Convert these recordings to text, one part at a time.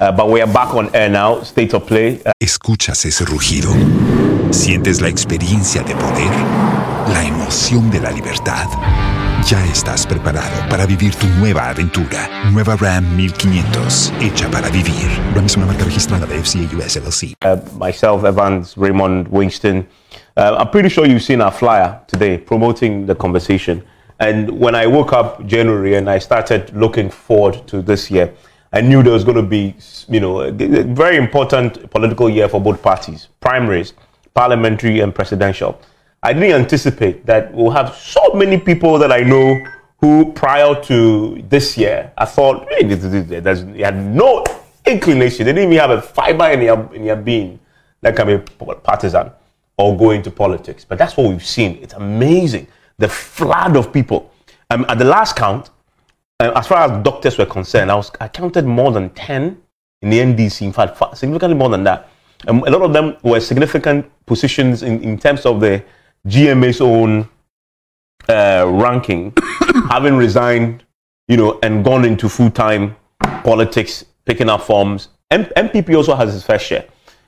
Uh, but we are back on air now, state of play. Uh, Escuchas ese rugido. Sientes la experiencia de poder, la emoción de la libertad. Ya estás preparado para vivir tu nueva aventura. Nueva Ram 1500, hecha para vivir. Ram es una marca registrada de FCA US LLC. uh, myself, Evans, Raymond Winston. Uh, I'm pretty sure you've seen our flyer today promoting the conversation. And when I woke up January and I started looking forward to this year, I knew there was going to be, you know, a very important political year for both parties, primaries, parliamentary and presidential. I didn't anticipate that we'll have so many people that I know who, prior to this year, I thought hey, they had no inclination. They didn't even have a fiber in their, in their being that can be partisan or go into politics. But that's what we've seen. It's amazing. The flood of people. Um, at the last count, uh, as far as doctors were concerned, I was I counted more than ten in the NDC. In fact, fa- significantly more than that. Um, a lot of them were significant positions in, in terms of the GMA's own uh, ranking, having resigned, you know, and gone into full time politics, picking up forms. M- NPP also has its fair share.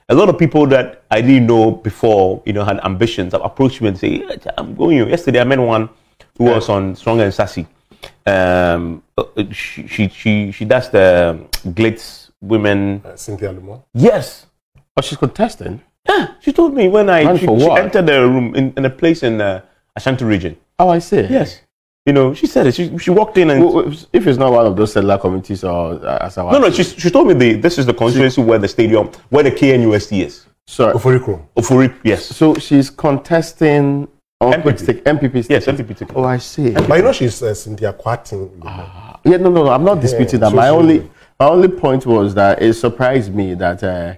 A lot of people that I didn't know before, you know, had ambitions have approached me and say, I'm going. Yesterday, I met one who was on Strong and Sassy. Um, she, she, she, she does the Glitz women. Uh, Cynthia Lumon. Yes. Oh, she's contesting. Yeah, she told me when I she, she entered the room in, in a place in uh, Ashanti region. Oh, I see. Yes. You know, she said it. She, she walked in and Well, well, If it's not one of those settler communities or uh, as I no, no. She, she told me the this is the constituency where the stadium, where the KNUST is. Sorry. Oforikro. Ofuri, yes, So she's contesting on NPP. which tick- NPP. yes, ticket. NPP ticket. Oh, I see. But you know she's uh, Cynthia Kwating. Lumon. Yeah, no, no, no. I'm not disputing that. so My only, my only point was that it surprised me that. Uh,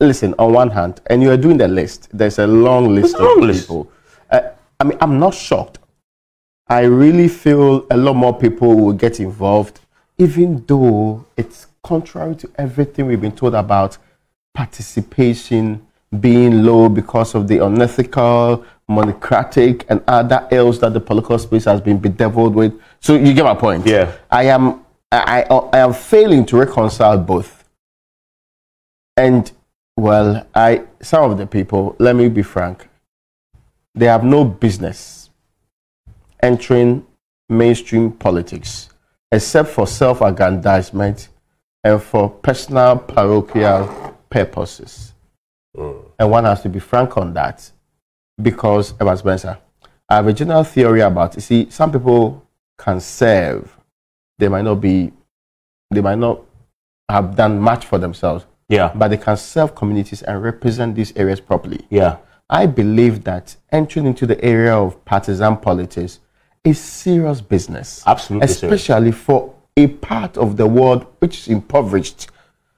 listen, on one hand, and you are doing the list. There's a long list a of long list. people. Uh, I mean, I'm not shocked. I really feel a lot more people will get involved, even though it's contrary to everything we've been told about participation being low because of the unethical, monocratic, and other ills that the political space has been bedeviled with. So you get my point. Yeah. I am. I, I, I am failing to reconcile both. And well, I some of the people, let me be frank, they have no business entering mainstream politics except for self-aggrandizement and for personal parochial purposes. Mm. And one has to be frank on that because, Evans Spencer, I have a general theory about, you see, some people can serve, they might not be, they might not have done much for themselves, Yeah, but they can serve communities and represent these areas properly. yeah, I believe that entering into the area of partisan politics is serious business. Absolutely serious. Especially for a part of the world which is impoverished.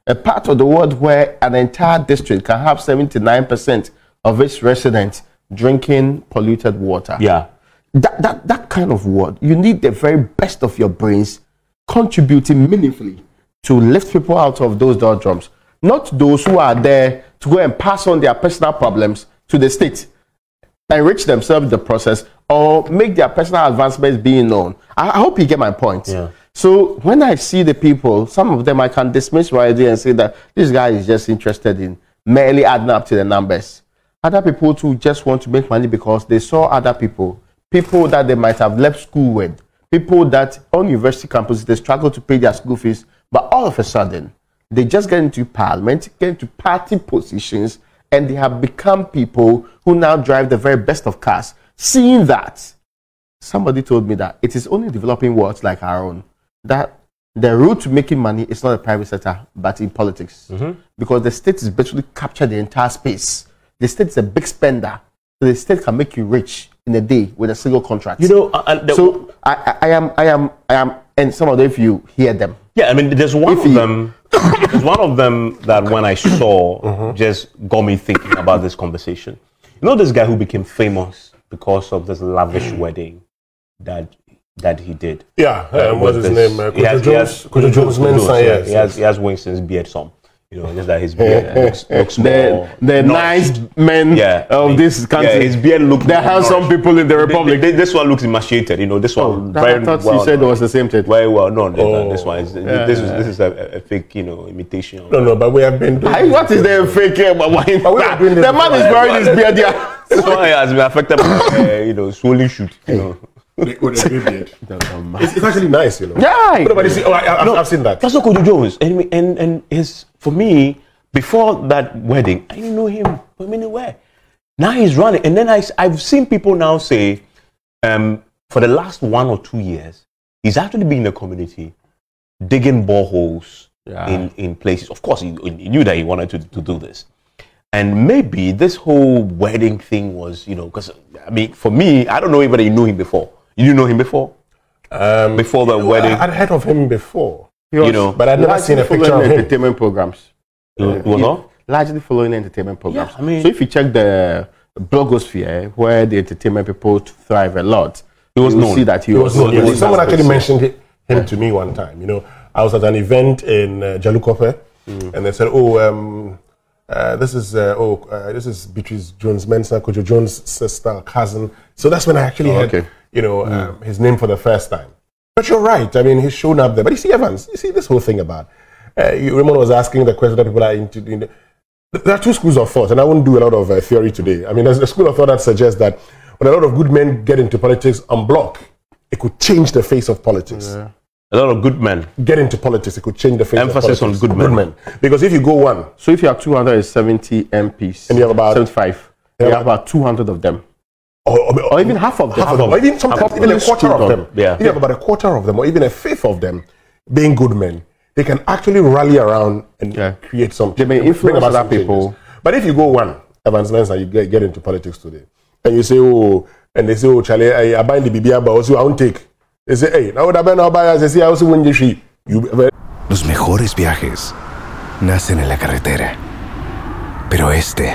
A part of the world where an entire district can have 79% of its residents drinking polluted water. yeah. That, that, that kind of word, you need the very best of your brains contributing meaningfully to lift people out of those doldrums. Not those who are there to go and pass on their personal problems to the state, enrich themselves in the process, or make their personal advancements being known. I, I hope you get my point. Yeah. So when I see the people, some of them I can dismiss right away and say that this guy is just interested in merely adding up to the numbers. Other people too just want to make money because they saw other people, people that they might have left school with, people that on university campuses they struggle to pay their school fees, but all of a sudden they just get into parliament, get into party positions, and they have become people who now drive the very best of cars. Seeing that, somebody told me that it is only developing worlds like our own that the route to making money is not the private sector but in politics. Mm-hmm. Because the state is basically captured the entire space the state is a big spender so the state can make you rich in a day with a single contract You know, uh, uh, the- so I, I, I am i am i am and some of them if you hear them yeah. I mean, there's one of you them. There's one of them that when I saw just got me thinking about this conversation. You know this guy who became famous because of this lavish wedding that that he did. Yeah, Uh, um, what's his with name? Uh, he has- Kojo he has- Jones. Kojo Jones Mensah, yeah. yes. He has, he has Winston's beard some. You know, just that his beard looks, looks the more the nourished. nice men yeah, of this country. Yeah, his beard looks. the more handsome nourished. people in the Th- republic. th- this one looks emaciated. You know, this one That- very I thought well. you said it was the same thing. very well. No, no, Oh. this one is this is this is a, a fake, you know, imitation. No, no, but we have been doing Aye, what is the fake here? But why? But we were doing this the man is wearing his beard there. This one has been affected by, uh, you know, swollen shoot. You know. with the grey beard. It's, it's actually nice, you know. Yeah. No, but you see, oh, I, I, I've seen that. That's not Kojo Jones. And, and, and his, for me, before that wedding, I didn't know him from anywhere. Now he's running. And then I, I've seen people now say, um, for the last one or two years, he's actually been in the community digging boreholes Yeah. in, in places. Of course, he, he knew that he wanted to, to do this. And maybe this whole wedding thing was, you know, because, I mean, for me, I don't know you knew him before. You know him before? Um, Before the I, wedding? I'd heard of him before, you know, but I've never seen a picture of him. entertainment programs. you know? Largely following entertainment programs. Yeah, I mean- so if you check the blogosphere, where the entertainment people thrive a lot, you will known. see that he, He was. known. he Someone actually mentioned hi- him to me one time. You know, I was at an event in uh, Jalukope, and they said, "Oh, um, uh, this is uh, oh, uh, this is Beatrice Jones Mensah, Kojo Jones' sister, cousin." So that's when I actually Oh, heard, okay. you know, um, his name for the first time. But you're right. I mean, he's shown up there. But you see, Evans, you see this whole thing about. Uh, you, Raymond was asking the question that people are into. In the, there are two schools of thought, and I won't do a lot of uh, theory today. I mean, there's a school of thought that suggests that when a lot of good men get into politics en bloc, it could change the face of politics A lot of good men. get into politics, it could change the face Emphasis on politics. good men. Because if you go one, So if you have 270 MPs, And you have about- 75, you have about 200 of them. Or, or, Or even half of them. half of them, or even sometimes even a quarter of on. them, Yeah. you have about a quarter of them, or even a fifth of them being good men, they can actually rally around and Yeah. create some. They may influence about other some changes. people. But if you go one, Evans Mensah, you get, get into politics today, and you say, oh, and they say, oh, Charlie, I, I buy the BBA, but also I won't take. They say, hey, now that I now buy, they say, I also win the sheet. You Los mejores viajes nacen en la carretera, pero este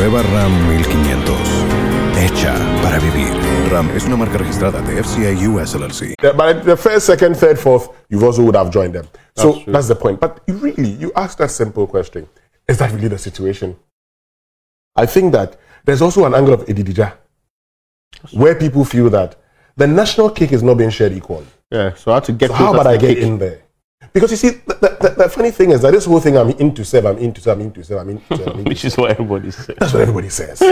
Nueva RAM 1500. Hecha para vivir. RAM es una marca registrada de FCA US LLC. Yeah, but the first, second, third, fourth, you also would have joined them. So That's that's, the point. But really, you ask that simple question: Is that really the situation? I think that there's also an angle of Edidija, where people feel that the national cake is not being shared equally. Yeah, so how to get So how about I get cake? in there? Because you see, the, the, the, funny thing is that this whole thing I'm into serve, I'm into serve, I'm into serve, I'm into serve, I'm into Which is what everybody says. That's what everybody says.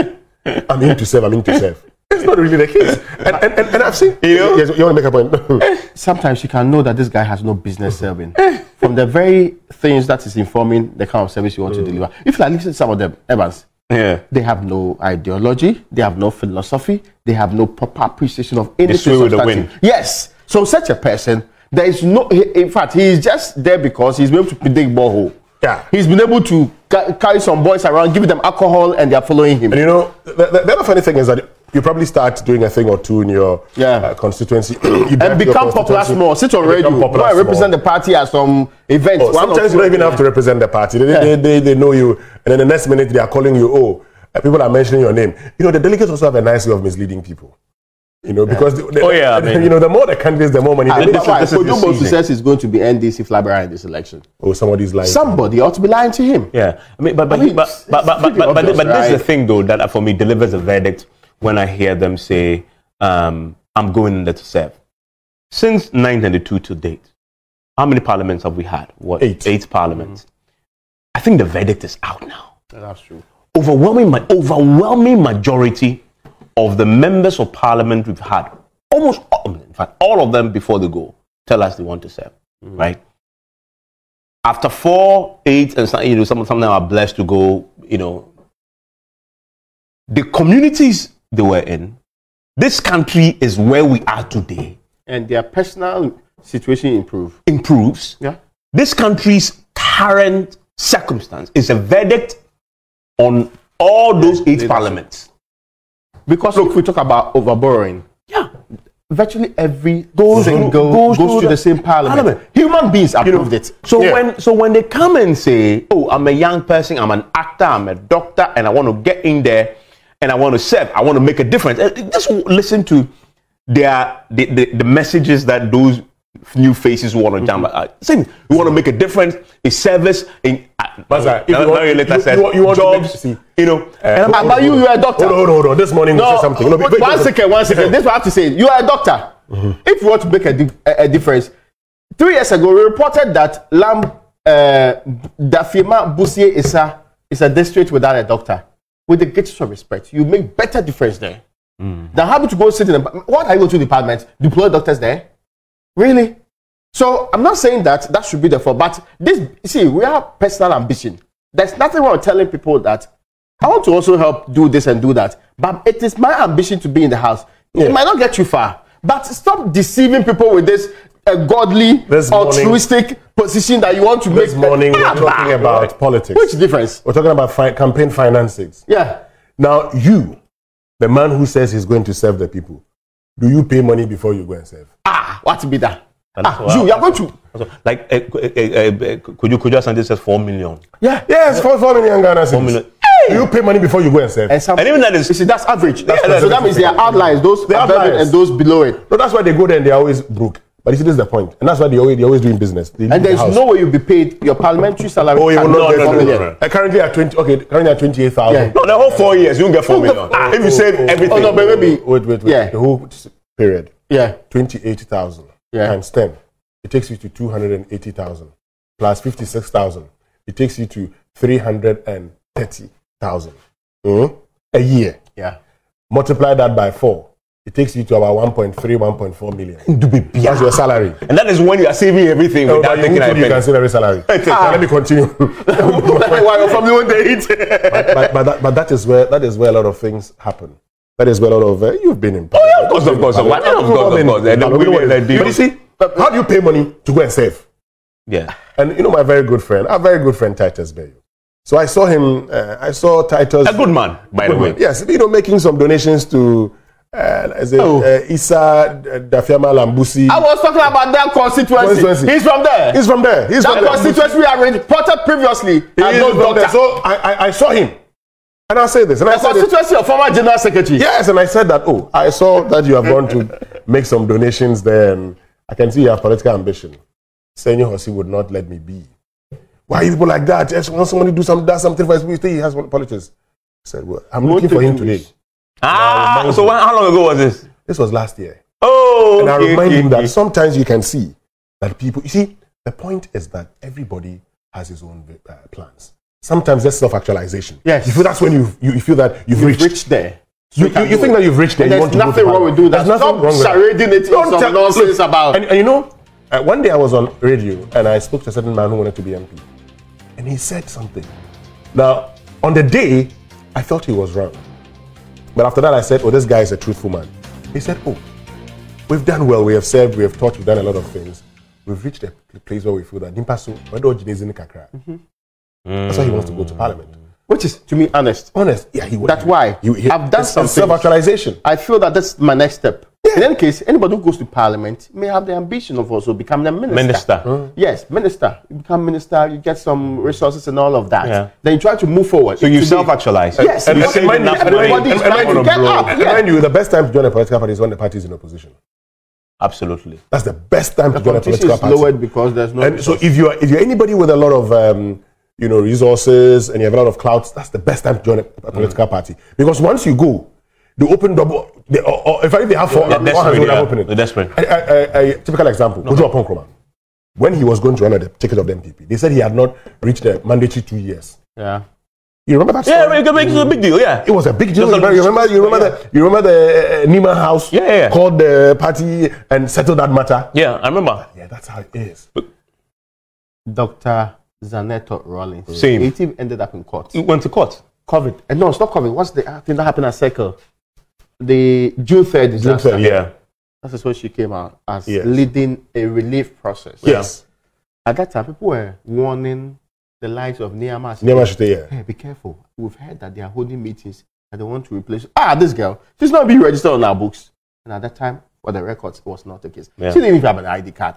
I'm into serve, I'm into serve. It's not really the case. And, and, and, and I've seen, you know, yes, you want to make a point? Sometimes you can know that this guy has no business serving from the very things that is informing the kind of service you want to mm. deliver. If you are listening to some of them, Evans, Yeah. they have no ideology, they have no philosophy, they have no proper appreciation of anything. sway with the wind. Yes. So such a person, there is no. In fact, he is just there because he's been able to predict borehole. Yeah. He's been able to ca- carry some boys around, give them alcohol, and they are following him. And you know, the, the, the other funny thing is that you probably start doing a thing or two in your Yeah. uh, constituency. You and become popular small. Sit on radio. Go popular and represent the party at some events. Oh, sometimes you don't even have to represent the party. They, they, they, they know you, and then the next minute they are calling you. Oh, uh, people are mentioning your name. You know, the delegates also have a nice way of misleading people. You know, because the, the- Oh, yeah, I mean- you know, the more the candidates, the more money I they mean, make. that's why this is Kojo says he's going to be NDC flabbergasted in this election. Oh, somebody's lying. Somebody ought to be lying to him. Yeah, I mean, but but I mean, but, but, but, it's but, but, but, obvious, but this is the thing though that for me delivers a verdict when I hear them say, um, "I'm going in there to serve." Since 1992 to date, how many parliaments have we had? What Eight. Eight parliaments. I think the verdict is out now. That's true. Overwhelming, overwhelming majority of the members of parliament we've had, almost all, in fact, all of them before they go, tell us they want to serve, mm. right? After four, eight, and some, you know, some, some of them are blessed to go, you know, the communities they were in, this country is where we are today. And their personal situation improve. improves, Yeah. this country's current circumstance is a verdict on all those eight parliaments. Because if we talk about overborrowing, Yeah. virtually every Goes single through- goes, goes to through the, the same parliament. parliament. Human beings approved it. So Yeah. when so when they come and say, "Oh, I'm a young person, I'm an actor, I'm a doctor, and I want to get in there and I want to serve, I want to make a difference," uh, just listen to their the, the, the messages that those new faces who want to jump. Uh, saying we want to make a difference in service in. Uh, if now- you want- you later you- said you want- you want to jobs, make- see, you know. and I'm- How about you? You're a doctor. Hold on, hold on. This morning we No, said something. No, wait, wait, one second, one second. This is what I have to say. You are a doctor. If you want to make a, di- a, a difference, three years ago we reported that Lam uh, Dafima Busie is a is a district without a doctor. With the greatest of respect, you make better difference there than having to go sit in. A, what are you going to department? Deploy doctors there? Really? So I'm not saying that that should be the fault, but this see we have personal ambition. There's nothing wrong with telling people that I want to also help do this and do that, but it is my ambition to be in the house. It might not get you far, but stop deceiving people with this uh, godly, This morning- altruistic position that you want to This make. This morning we're Ah, talking about politics. Which difference? We're talking about fi- campaign finances. Yeah. Now, you, the man who says he's going to serve the people, do you pay money before you go and serve? Ah, what be that? Ah, you, I- you're going to. like, uh, uh, uh, uh, could you could you send this as four million? Yeah. Yes, four, four million Ghana cedis. million. Do you pay money before you go and serve? And, some, And even that is- you see, that's average. That's so what- that means there are outliers, those are it outliers. and those below it. no, that's why they go there and they're always broke. But you see, this is the point. And that's why they always, they're always doing business. They And there's house. no way you'll be paid your parliamentary salary. Oh, you will cannot not be get four no, no, no, no. Uh, currently at 20, okay, currently at 28,000. Yeah. No, the whole four years you will get four Oh, million. the- if you save everything. Oh, no, but maybe. Wait, wait, wait. Yeah. The whole period. Yeah. 28,000 Yeah. times 10. It takes you to 280,000 plus 56,000. It takes you to 330,000 Mhm. a year. Yeah. Multiply that by four. It takes you to about 1.3, 1.4 million. That's your salary. And that is when you are saving everything Oh, without but you, taking a you can penny. save every salary. Ah. Let me continue. Why your family won't they eat? but, but, that, but that is where that is where a lot of things happen. That is where a lot of uh, you've been in. Oh, yeah, of course, of course. Why not? Of course, of course. And the women that do- But you see, how do you pay money to go and save? Yeah. And you know my very good friend, our very good friend Titus Bayo. So I saw him. Uh, I saw Titus. A good man, by the way. man. Yes, you know, making some donations to. Uh, is it, Oh. uh, Isa Dafiama Lambusi. I was talking about that constituency. Constituency. He's from there. He's from there. He's that from there. constituency we have reported previously. He is no from there. So I, I, I saw him, and I say this, and I the said this. constituency of former general secretary. Yes, and I said that. Oh, I saw that you have gone to make some donations there, and I can see you have political ambition. Senor Hossi would not let me be. Why are you people like that? Just want somebody to do some, does something for his people. He has politics. I said, well, I'm looking for him today. Ah, so when, how long ago was this? This was last year. Oh, And I remind okay, him that sometimes you can see that people, you see, the point is that everybody has his own uh, plans. Sometimes that's self actualization. Yes. You feel that's when you, you, you feel that you've, You've reached. reached there. You, you, you think that you've reached there. There's want to go nothing wrong with doing that. There's nothing Stop wrong with charading it Don't some tell- nonsense look, about. And, and you know, uh, one day I was on radio and I spoke to a certain man who wanted to be MP, and he said something. Now, on the day, I thought he was wrong, but after that, I said, "Oh, this guy is a truthful man." He said, "Oh, we've done well. We have served. We have taught. We've done a lot of things. We've reached a place where we feel that Nimpaso, mm-hmm. That's why he wants to go to Parliament. Which is, to me, honest. Honest, yeah, he would. That's why. You, he, I've done some self-actualization. I feel that that's my next step. In any case, anybody who goes to parliament may have the ambition of also becoming a minister. Minister. Yes, minister. You become minister, you get some resources and all of that. Yeah. Then you try to move forward. So you self-actualize. Yes, You because mind you- enough and money. everybody is and- and- get up. And mind you, the best time to join a political party is when the party is in opposition. Absolutely. That's the best time to join a competition political is party. lowered because there's no. And so if you're if you're anybody with a lot of um, you know resources and you have a lot of clouds, that's the best time to join a, a political mm. party. Because once you go, they open double. They, or, or if I- they have four, They're four hands, desperate, they have yeah. opened it. They're desperate. A, a, a, a typical example, Kojo Oppong Nkrumah. When he was going to run on the ticket of the NPP, they said he had not reached the mandatory two years. yeah. You remember that? story? Yeah, it it a big deal. Yeah. It was a big deal. You remember? You remember the? You remember the uh, uh Nima House? Yeah, yeah, yeah. Called the party and settled that matter. Yeah, I remember. Yeah, that's how it is. Dr. Zanetor Rawlings. Same. It even ended up in court. He went to court. COVID. And no, it's not COVID. What's the thing that happened at Circle? The June 3rd June 3rd, Yeah. That is when she came out as Yes. leading a relief process. Yes. At that time, people were warning the likes of Nehemiah. Nehemiah Shite, yeah. Hey, be careful. We've heard that they are holding meetings and they want to replace. Ah, this girl. She's not being registered on our books. And at that time, for the records, it was not the case. Yeah. She didn't even have an ID card.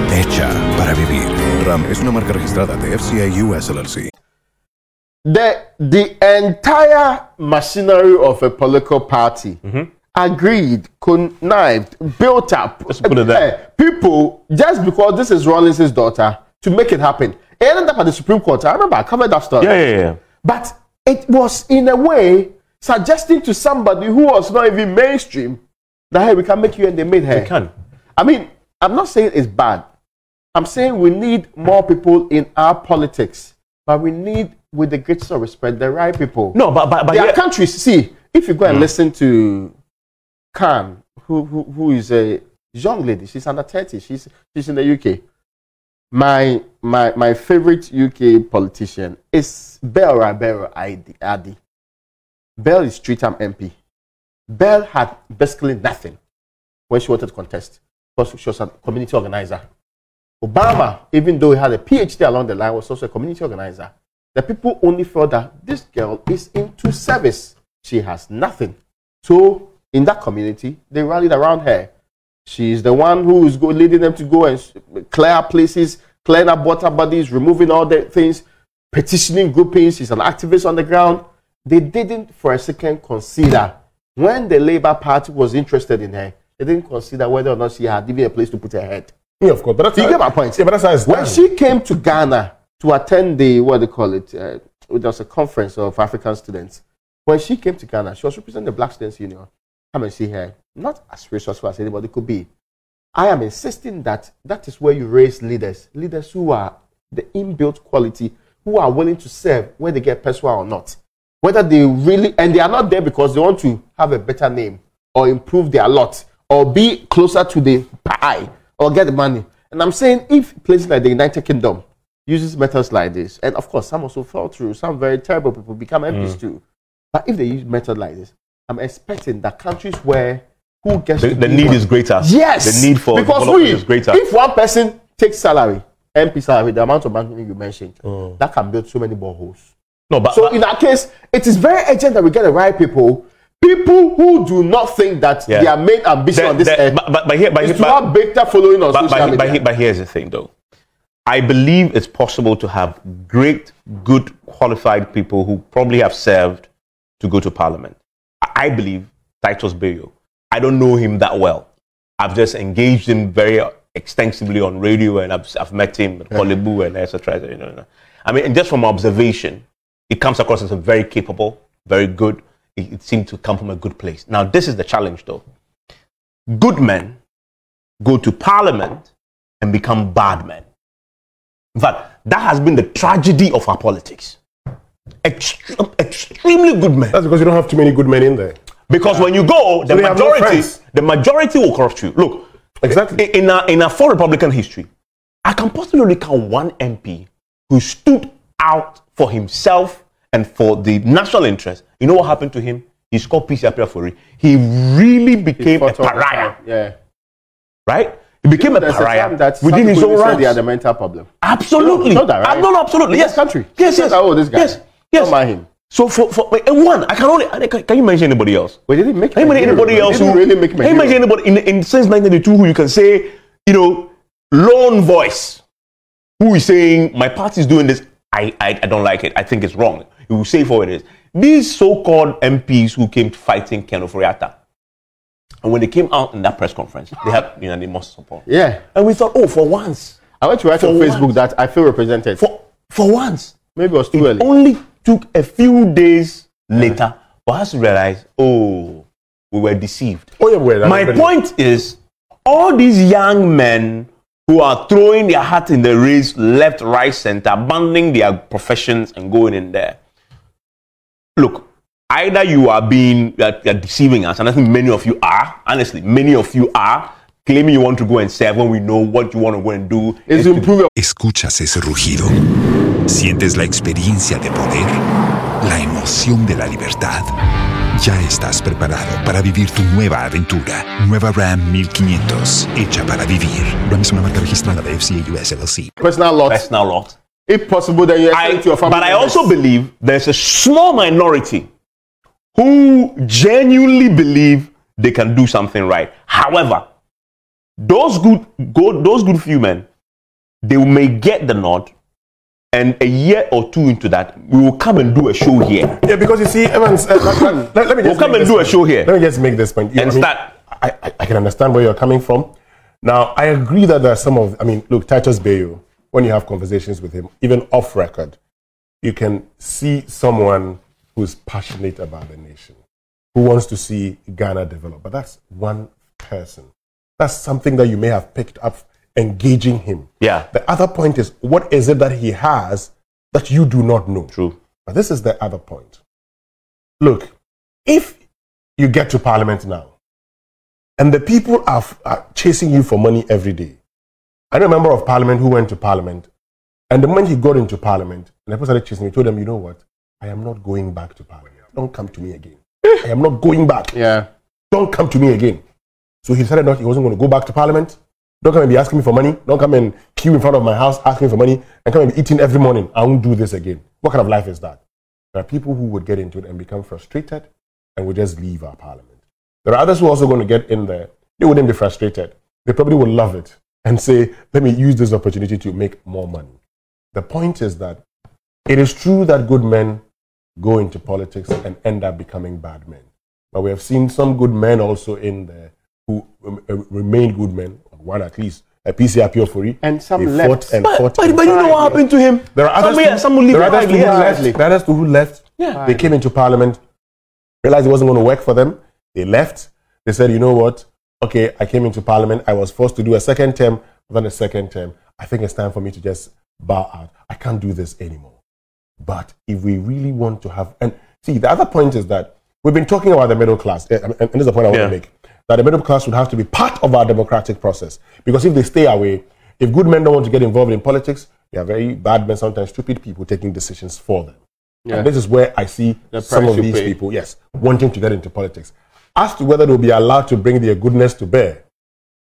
Hecha para vivir. RAM es una marca registrada de FCA US LLC. the the entire machinery of a political party agreed, connived, built up. Let's put it that. eh, people just because this is Rawlings's daughter to make it happen. It ended up at the Supreme Court. I remember I covered that story. Yeah, yeah, yeah. But it was in a way suggesting to somebody who was not even mainstream that hey, we can make you and they made her. We can. I mean, I'm not saying it's bad. I'm saying we need more people in our politics, but we need, with the greatest of respect, the right people. No, but but, but there yeah, are countries. See, if you go and mm. listen to Khan, who, who who is a young lady, she's under 30. She's she's in the UK. My my my favorite UK politician is Bell Rabero Adi. Addy. Bell is three-time MP. Bell had basically nothing when she wanted to contest because she was a community organizer. Obama, even though he had a PhD along the line, was also a community organizer. The people only felt that this girl is into service. She has nothing. So in that community, they rallied around her. She's the one who is leading them to go and clear places, clearing up water bodies, removing all the things, petitioning groupings. She's an activist on the ground. They didn't for a second consider when the Labour Party was interested in her. They didn't consider whether or not she had even a place to put her head. Yeah, of course. But that's You how- get my point. Yeah, but that's how it's When done. she came to Ghana to attend the what do they call it, uh, there was a conference of African students. When she came to Ghana, she was representing the Black Students Union. Come and see her. Not as resourceful as anybody could be. I am insisting that that is where you raise leaders, leaders who are the inbuilt quality, who are willing to serve whether they get persuaded or not. Whether they really, and they are not there because they want to have a better name or improve their lot or be closer to the pie or get the money. And I'm saying if places like the United Kingdom uses methods like this, and of course some also fall through, some very terrible people become MPs mm. too. But if they use method like this, I'm expecting that countries where who gets the, the need one- is greater. Yes, the need for because we, is greater. If one person takes salary, MP salary, the amount of money you mentioned, oh. that can build so many boreholes. no, but, So but- in that case, it is very urgent that we get the right people. People who do not think that Yeah. their main ambition the- on this the- earth but, but, but here, but, is to but, have better following on but, social but, media. but, but here's the thing, though. I believe it's possible to have great, good, qualified people who probably have served to go to parliament. I, believe Titus Bayo. I don't know him that well. I've just engaged him very extensively on radio, and I've, I've met him at Korle Bu and etc. You know, I mean, and just from observation, it comes across as a very capable, very good. It, it seemed to come from a good place. Now, this is the challenge, though. Good men go to parliament and become bad men. In fact, that has been the tragedy of our politics. Extre- extremely good men. That's because you don't have too many good men in there. Because when you go, the So have no majority, the majority will corrupt you. Look, Exactly. in our in our full Republican history, I can possibly count one MP who stood out for himself and for the national interest. You know what happened to him? He scored peace appeal for it. He really became a Fought all the pariah. Yeah. right? He became a There's a pariah that within his own ranks. They had a mental problem. Absolutely. You know that, right? No, no, absolutely. Yes. country. Yes, yes. "Oh, this guy." Yes. Yes. Don't mind him. So for, for and one, I can only can, can you mention anybody else? We didn't make Can you mention anybody else who really make Can you mention anybody in, in since 1992 who you can say, you know, lone voice, who is saying my party is doing this, I, I I don't like it, I think it's wrong. You will say for it is. These so-called MPs who came fighting Ken Ofori-Atta, and when they came out in that press conference, they had you know, they must support. Yeah. And we thought, oh, for once, I went to write on Facebook once. that I feel represented. for for once, Maybe it was too it early. only took a few days later for us to realize, oh, we were deceived. Oh, yeah, well, My point is, all these young men who are throwing their hat in the race left, right, center, abandoning their professions and going in there. Look, either you are being you are, you are deceiving us, and I think many of you are. Honestly, many of you are claiming you want to go and serve when we know what you want to go and do Is improve your Escuchas ese rugido. Sientes la experiencia de poder, la emoción de la libertad. Ya estás preparado para vivir tu nueva aventura. Nueva Ram 1500, hecha para vivir. Ram es una marca registrada de FCA US LLC. personal lot. personal lot. If possible, then you I, extend to your family. but I members. also believe there's a small minority who genuinely believe they can do something right. However, those good, go, those good few men, they may get the nod, and a year or two into that, we will come and do a show here Yeah, because you see, Evans, uh, let, let- let me just We'll come and this do a show here. Let me just make this point. You- and I start. I, I, I can understand where you're coming from. Now, I agree that there are some of, I mean, look, Titus Bayo, when you have conversations with him, even off record, you can see someone who's passionate about the nation, who wants to see Ghana develop. But that's one person. That's something that you may have picked up engaging him. Yeah. The other point is, what is it that he has that you do not know? True. But this is the other point. Look, if you get to parliament now and the people are, f- are chasing you for money every day, I know a member of parliament who went to parliament, and the moment he got into parliament, and the person started chasing me, told him, you know what? I am not going back to parliament. Don't come to me again. I am not going back. Yeah. Don't come to me again. So he decided not, he wasn't going to go back to parliament. Don't come and be asking me for money. Don't come and queue in front of my house asking for money and come and be eating every morning. I won't do this again. What kind of life is that? There are people who would get into it and become frustrated and would just leave our parliament. There are others who are also going to get in there. They wouldn't be frustrated. They probably would love it and say, let me use this opportunity to make more money. The point is that it is true that good men go into politics and end up becoming bad men. But we have seen some good men also in there who um, uh, remain good men, one at least, a P.C. Appiah Ofori. And some they left. fought and But, fought. but, and but you know what happened to him? There are others some, who, some will leave there are others who left. There are others who left. Yeah. They came into parliament, realized it wasn't going to work for them. They left. They said, you know what? Okay, I came into parliament. I was forced to do a second term. I've a second term. I think it's time for me to just bow out. I can't do this anymore. But if we really want to have, and see, the other point is that we've been talking about the middle class, eh, and and this is the point I want Yeah. to make that the middle class would have to be part of our democratic process. Because if they stay away, if good men don't want to get involved in politics, you have very bad men, sometimes stupid people taking decisions for them. Yeah. And this is where I see The some of these pay. people, yes, wanting to get into politics. As to whether they'll be allowed to bring their goodness to bear,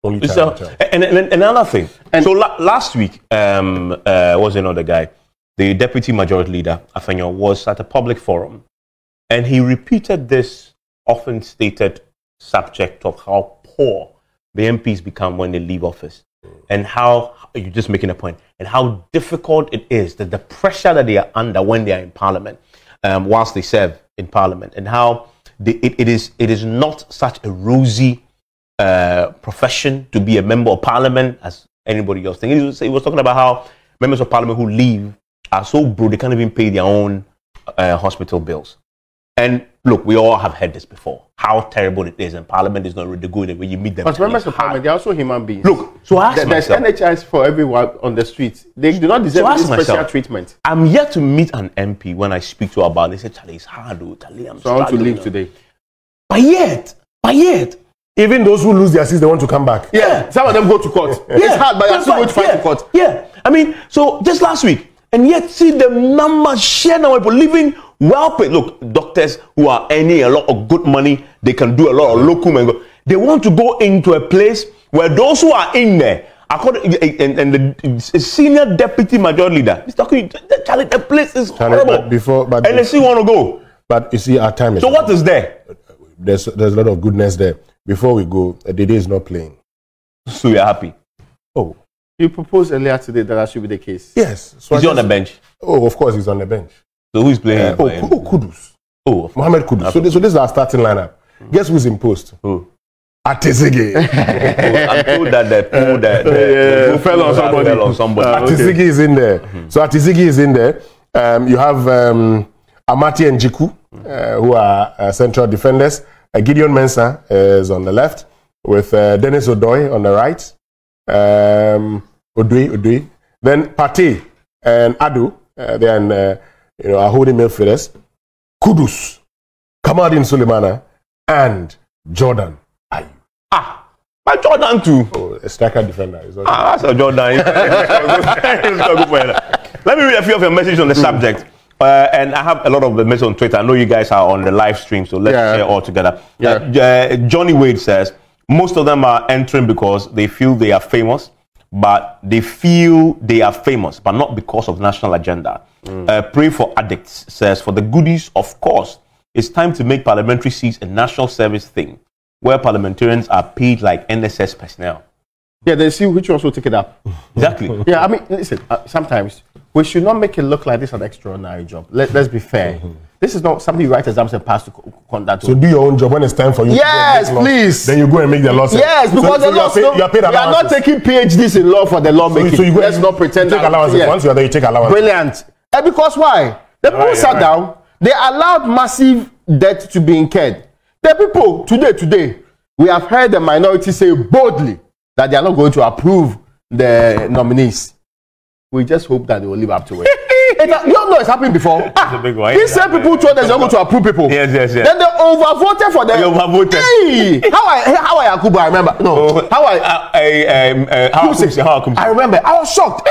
only time So, will tell. and, and, and another thing. so la- last week, um, uh, was another guy, the deputy majority leader, Afenyo, was at a public forum, and he repeated this often stated subject of how poor the MPs become when they leave office, and how you're just making a point, and how difficult it is that the pressure that they are under when they are in Parliament, um, whilst they serve in Parliament, and how they, it, it is it is not such a rosy uh, profession to be a member of parliament as anybody else. Think he was, he was talking about how members of parliament who leave are so broke they can't even pay their own uh, hospital bills. And look, we all have heard this before. How terrible it is, and parliament is not really good. When you meet them, But members of Parliament, they're also human beings. Look, so I asked There- there's myself, NHS for everyone on the streets. They do not deserve So special myself, treatment. I'm yet to meet an MP when I speak to her about. it. They say, "Charlie, it's hard, though. Charlie, I'm So I want to leave oh." today. But yet, but yet, Even those who lose their seats, they want to come back. Yeah, some of them go to court. yeah. it's hard, but that's still going to fight yeah, in court. Yeah, I mean, so just last week, and yet see the numbers share now people living well paid. Look, doctors who are earning a lot of good money, they can do a lot of locum and go. They want to go into a place where those who are in there, according and, and the senior deputy majority leader, Mr. Queen, Charlie, the place is Charlie, horrible. but before- but- and they still want to go. But you see, our time is So up. what is there? there's there's a lot of goodness there. Before we go, uh, Dede is not playing. So you're happy? Oh, You proposed earlier today that that should be the case. yes. So Is I he on the bench? Oh, of course, he's on the bench. So who's playing? Uh, oh, him? Ku- oh, Kudus. oh. Mohamed Kudus. So this, so this is our starting lineup. Guess who's in post? Who? Ati-Zigi. I'm told that the pool that the, yeah, the fell on somebody. Fell on somebody. Ah, okay. Ati-Zigi is in there. So Ati-Zigi is in there. Um, you have um, Amartey and Djiku, uh, who are uh, central defenders. Uh, Gideon Mensah is on the left, with uh, Denis Odoi on the right. Um, Odoi, Odoi. Then Partey and Adu, uh, they are in, uh, you know, holding midfielders. Kudus, Kamaldeen Sulemana, and Jordan Ayew. Ah, but Jordan too. Oh, a striker defender. Is also- Ah, that's a Jordan. It's not good for you. Let me read a few of your messages on the subject. Uh, and I have a lot of the messages on Twitter. I know you guys are on the live stream, so let's Yeah. share all together. Yeah. Uh, uh, Johnny Wade says most of them are entering because they feel they are famous, but they feel they are famous, but not because of national agenda. Uh, Pray for addicts says for the goodies, of course, it's time to make parliamentary seats a national service thing, where parliamentarians are paid like NSS personnel. Yeah, they see which ones will take it up. Exactly. Yeah, I mean, listen, uh, sometimes we should not make it look like this is an extraordinary job. Let, let's be fair. This is not something you write exams and pass to conduct. So do your own job when it's time for you. to go and Yes, make laws, please. Then you go and make the losses. yes, because so the you are laws don't- you are paid we are not allowances. taking PhDs in law for the law So, so you go Let's you- not pretend you take allowances. yeah. Once you are there, you take allowances. Brilliant. And because why? The people right, sat right. down, they allowed massive debt to be incurred. The people, today, today, we have heard the minority say boldly that they are not going to approve the nominees. We just hope that they will live up to it. It you don't know it's happened before. a big one. These same people told us they're going to approve people. Yes, yes, yes. Then they overvoted for them. They overvoted. Hey, how I how I Yakubu, I remember. No, how I uh, uh, um, uh, how Kumsi. Kumsi, how Kumsi. I remember. I was shocked.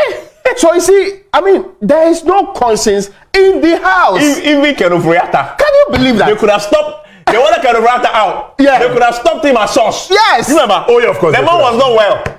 So you see, I mean, there is no conscience in the house. Even Kenneth Reactor. Can you believe They that? could have stopped. They wanted Kenneth Reactor out. Yeah. They could have stopped him at source. Yes. You remember? Oh, yeah, of course The they man was not well.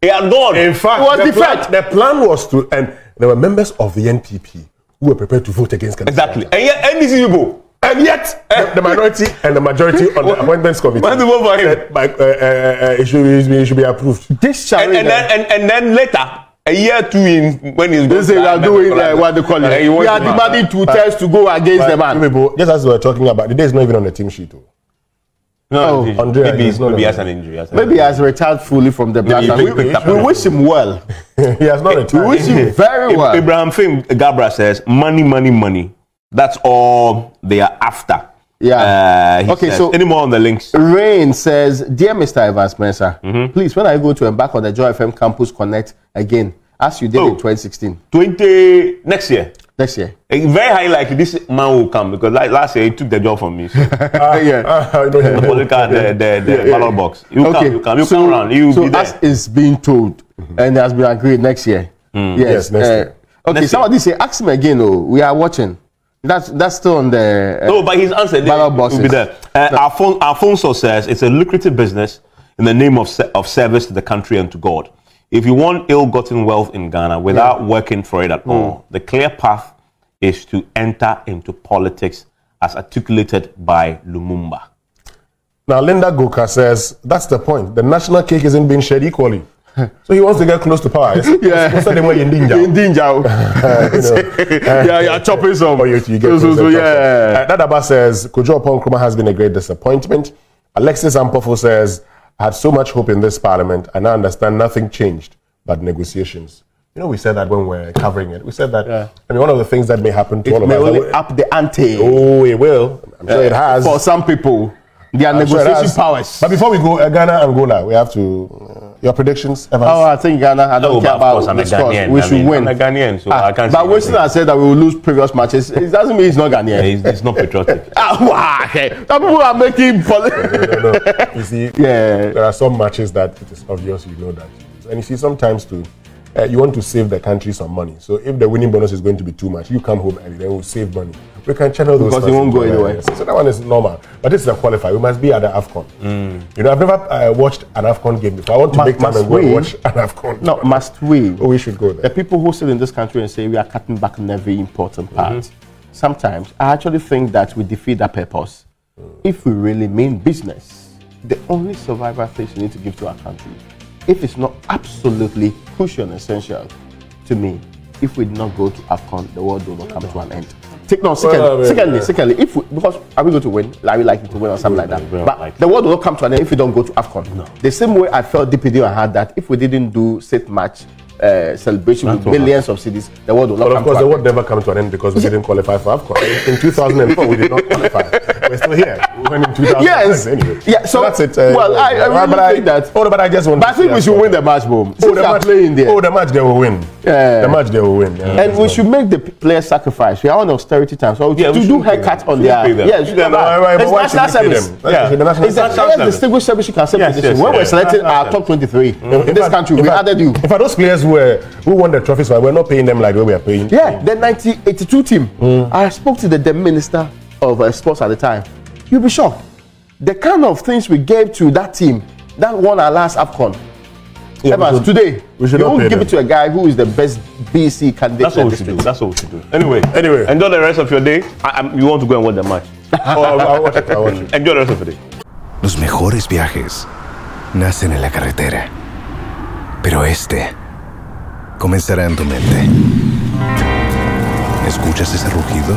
He had gone. In fact, It was the, plan, the plan was to, and there were members of the NPP who were prepared to vote against Kenneth exactly. Reactor. And yet, NDC people. And yet, the, the minority and the majority on the appointments committee Want to vote for him. said, like, uh, uh, uh, it, should, be- it should be approved. This And, and, then, and, and then later, a year two in, when he's They say they are doing uh, what they call it. he We are to- demanding two tests to go against the But man. people, just as we were talking about, the day is not even on the team sheet. oh. No, Oh, Andrea, maybe, he's not maybe he a- has an injury. he has an Maybe he injury. has retired fully from the black. he and picked up We, we wish him well. he has not retired. We wish him very well. Abraham Fim Gabra says, money, money, money. That's all they are after. Yeah. Uh, Okay, says. so- any more on the links? Rain says, Dear Mr. Evans Mensah, Mm-hmm. please, when I go to embark on the Joy FM Campus Connect again, as you did Oh. in 2016, 20 next year. next year. Eh, Very high likely this man will come because like last year he took the job from me. So. yeah. Ah, I know him. the political, the, the, the yeah. ballot box. You okay. come, you come, you so, come around. You so be there. as is being told, and has been agreed next year. Mm. Yes, Yes, next uh, year. Okay, Next somebody say, ask him again. Oh, we are watching. That's that's still on the. Uh, No, but his answer Ballot will boxes. be there. Uh, Alfon- Alfonso says it's a lucrative business in the name of, se- of service to the country and to God. If you want ill-gotten wealth in Ghana without working for it at Hmm. all, the clear path is to enter into politics as articulated by Lumumba. Now, Linda Goka says that's the point. The national cake isn't being shared equally. So he wants to get close to power. It's, Yeah. not the way in in danger. you know. yeah, yeah, chopping some. Or you, you get so, so, so, yeah. Uh, Dadaba says Kojo Oppong Nkrumah has been a great disappointment. Alexis Ampofo says I had so much hope in this parliament and I understand nothing changed but negotiations. You know, we said that when we were covering it. We said that. Yeah. I mean, one of the things that may happen to all It of may us. only that we- up the ante. oh, it will. I'm sure it has. For some people, their I'm negotiation has. powers. But before we go, uh, Ghana, Angola, we have to. Uh, your predictions, Evans? Oh, I think Ghana. I don't No, care but of about course, I'm a the scores. Ghanaian. We I should mean, win. I'm a Ghanaian, so Ah, I can't But say Winston anything. has said that we will lose previous matches. It doesn't mean he's not Ghanaian. He's, he's not patriotic. Ah, wow, okay. Some people are making. Poli- no, no. You see, Yeah. there are some matches that it is obvious you know that. And you see, sometimes too, uh, you want to save the country some money. So if the winning bonus is going to be too much, you come home early, then we'll save money. We can channel those Because it won't go anywhere. So that one is normal. But this is a qualifier. We must be at the AFCON. You know, I've never uh, watched an AFCON game before. I want to Ma- make time and go and watch an AFCON. no, must we? Oh, we should go The people who sit in this country and say we are cutting back on every important part, Mm-hmm. sometimes I actually think that we defeat that purpose. If we really mean business, the only survival things we need to give to our country, if it's not absolutely crucial and essential to me, if we do not go to AFCON, the world will not come to an end. Take, no, secondly, Well, I mean, secondly, yeah. secondly, if we, because are we going to win? Are we likely to win or something like that? But the world will not come to an end if we don't go to AFCON. No. The same way I felt within my heart that if we didn't do sit match uh, celebration with That's millions of cities, the world will not But come of course, the world never come to an end because we didn't qualify for AFCON. In 2004, we did not qualify. we're still here. We went in 2000. Yes. Anyway. Yeah, so- that's it. uh, well, I- I really but I, think that- Oh, but I just want. But I think we should win the match, Boom. Oh, the match, playing there. oh, the match they will win. Yeah. The match they will win. yeah. and we should make the players sacrifice. We are on austerity time, so Yeah, to do haircut on their should pay them. yeah, we should Yeah, do no, that. why- why- It's national should we pay service. Yeah. should be the national It's service. distinguished service you can yes, when we're selecting our top 23 In in this country, we added you. Fact, those players were, who won the trophies, we're not paying them like we are paying. Yeah, the 1982 team. I spoke to the minister of uh, sports at the time. You'll be shocked. The kind of things we gave to that team that won our last AFCON. Yeah, we should- today, we should you won't give them. it to a guy who is the best BC candidate That's what we should do. That's what we should do. Anyway, Anyway. enjoy the rest of your day. I, I'm, you want to go and watch the match. Oh, I'll, I'll watch it. I'll watch it. Enjoy the rest of the day. Los mejores viajes nacen en la carretera, pero este comenzará en tu mente. ¿Escuchas ese rugido?